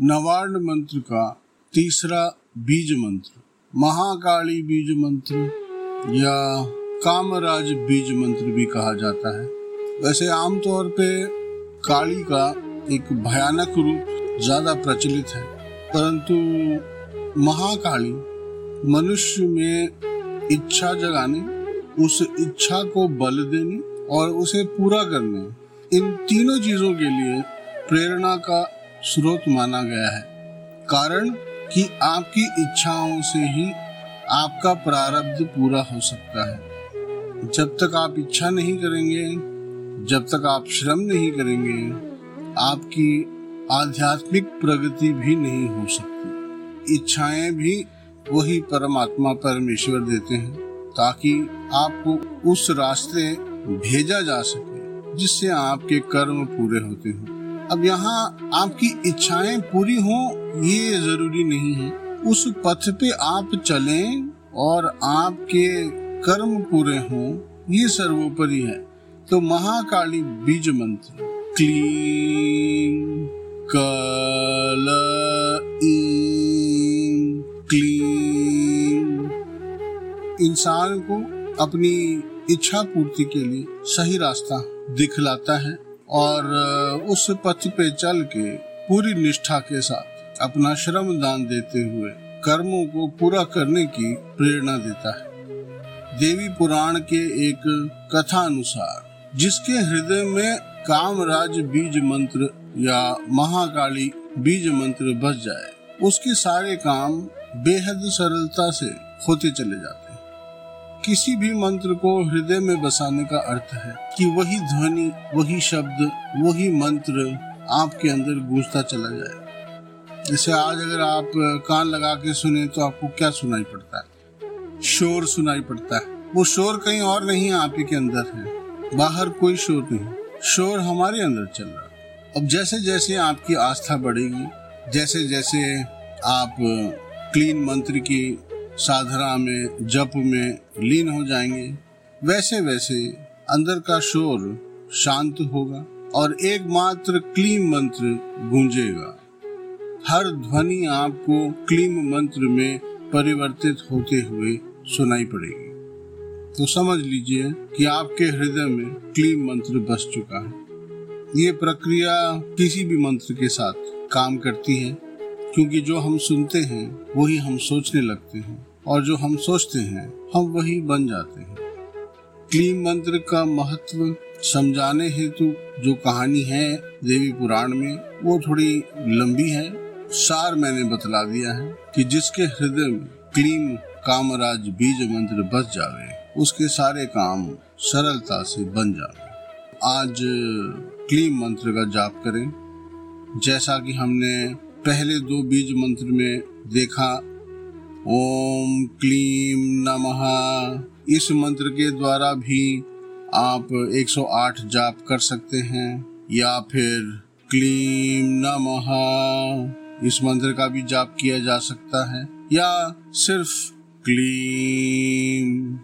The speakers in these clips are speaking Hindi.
नवार्ण मंत्र का तीसरा बीज मंत्र। महाकाली बीज मंत्र या कामराज बीज मंत्र भी कहा जाता है। वैसे आमतौर पे काली का एक भयानक रूप ज़्यादा प्रचलित है, परंतु महाकाली मनुष्य में इच्छा जगाने, उस इच्छा को बल देने और उसे पूरा करने, इन तीनों चीज़ों के लिए प्रेरणा का स्रोत माना गया है। कारण कि आपकी इच्छाओं से ही आपका प्रारब्ध पूरा हो सकता है। जब तक आप इच्छा नहीं करेंगे, जब तक आप श्रम नहीं करेंगे, आपकी आध्यात्मिक प्रगति भी नहीं हो सकती। इच्छाएँ भी वही परमात्मा परमेश्वर देते हैं, ताकि आपको उस रास्ते भेजा जा सके, जिससे आपके कर्म पूरे होते हैं। अब यहाँ आपकी इच्छाएँ पूरी हो, ये ज़रूरी नहीं है। उस पथ पे आप चलें और आपके कर्म पूरे हों, ये सर्वोपरि है। तो महाकाली बीज मंत्र, क्लीं, कल क्लीं। इंसान को अपनी इच्छा पूर्ति के लिए सही रास्ता दिखलाता है। और उस पथ पे चल के पूरी निष्ठा के साथ अपना श्रम दान देते हुए कर्मों को पूरा करने की प्रेरणा देता है। देवी पुराण के एक कथा अनुसार जिसके हृदय में कामराज बीज मंत्र या महाकाली बीज मंत्र बस जाए, उसके सारे काम बेहद सरलता से होते चले जाते किसी भी मंत्र को हृदय में बसाने का अर्थ है कि वही ध्वनि, वही शब्द, वही मंत्र आपके अंदर गूंजता चला जाए। जैसे आज अगर आप कान लगा के सुने तो आपको क्या सुनाई पड़ता है? शोर सुनाई पड़ता है। वो शोर कहीं और नहीं आप ही के अंदर है। बाहर कोई शोर नहीं। शोर हमारे अंदर चल रहा है। अब जैसे जैसे आपकी आस्था बढ़ेगी जैसे जैसे आप क्लीन मंत्र की साधना में, जप में लीन हो जाएँगे। वैसे वैसे अंदर का शोर शांत होगा और एकमात्र क्लीम मंत्र गूंजेगा। हर ध्वनि आपको क्लीम मंत्र में परिवर्तित होते हुए सुनाई पड़ेगी। तो समझ लीजिए कि आपके हृदय में क्लीम मंत्र बस चुका है। ये प्रक्रिया किसी भी मंत्र के साथ काम करती है, क्योंकि जो हम सुनते हैं, वही हम सोचने लगते हैं। और जो हम सोचते हैं, हम वही बन जाते हैं। क्लीम मंत्र का महत्व समझाने हेतु जो कहानी है देवी पुराण में, वो थोड़ी लंबी है। सार मैंने बतला दिया है कि जिसके हृदय में क्लीम कामराज बीज मंत्र बस जावे, उसके सारे काम सरलता से बन जावे। आज क्लीम मंत्र का जाप करें। जैसा कि हमने पहले दो बीज मंत्र में देखा ओम क्लीम नमः। इस मंत्र के द्वारा भी आप 108 जाप कर सकते हैं, या फिर क्लीम नमः। इस मंत्र का भी जाप किया जा सकता है, या सिर्फ़ क्लीम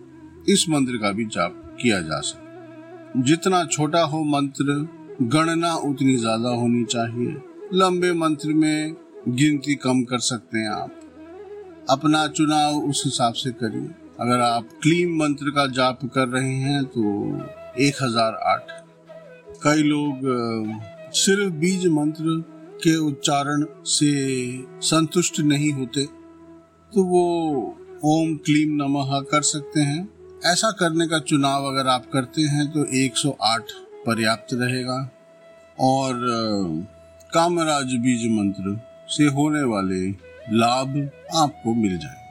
इस मंत्र का भी जाप किया जा सकता जितना छोटा हो मंत्र, गणना उतनी ज़्यादा होनी चाहिए। लंबे मंत्र में गिनती कम कर सकते हैं आप। अपना चुनाव उस हिसाब से करिए। अगर आप क्लीम मंत्र का जाप कर रहे हैं तो एक हज़ार आठ। कई लोग सिर्फ़ बीज मंत्र के उच्चारण से संतुष्ट नहीं होते तो वो ओम क्लीम नमः कर सकते हैं। ऐसा करने का चुनाव अगर आप करते हैं तो 108 पर्याप्त रहेगा। और कामराज बीज मंत्र से होने वाले लाभ आपको मिल जाएँगे।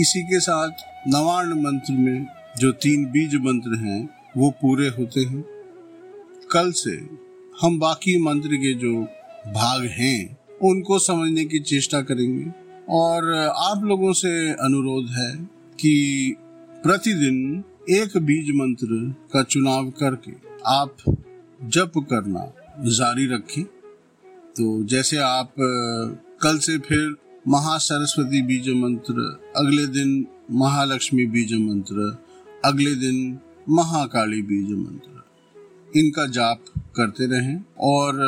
इसी के साथ नवार्ण मंत्र में जो तीन बीज मंत्र हैं, वो पूरे होते हैं। कल से हम बाकी मंत्र के जो भाग हैं, उनको समझने की चेष्टा करेंगे। और आप लोगों से अनुरोध है कि प्रतिदिन एक बीज मंत्र का चुनाव करके आप जप करना जारी रखें। तो जैसे आप कल से फिर महासरस्वती बीज मंत्र, अगले दिन महालक्ष्मी बीज मंत्र, अगले दिन महाकाली बीज मंत्र। इनका जाप करते रहें और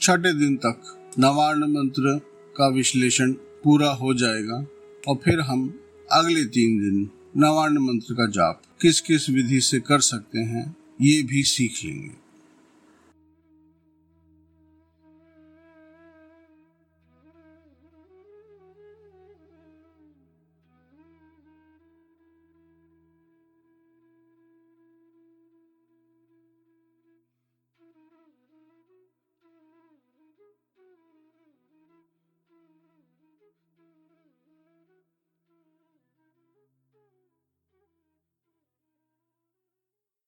छठे दिन तक नवार्ण मंत्र का विश्लेषण पूरा हो जाएगा और फिर हम अगले तीन दिन नवार्ण मंत्र का जाप किस किस विधि से कर सकते हैं, ये भी सीख लेंगे।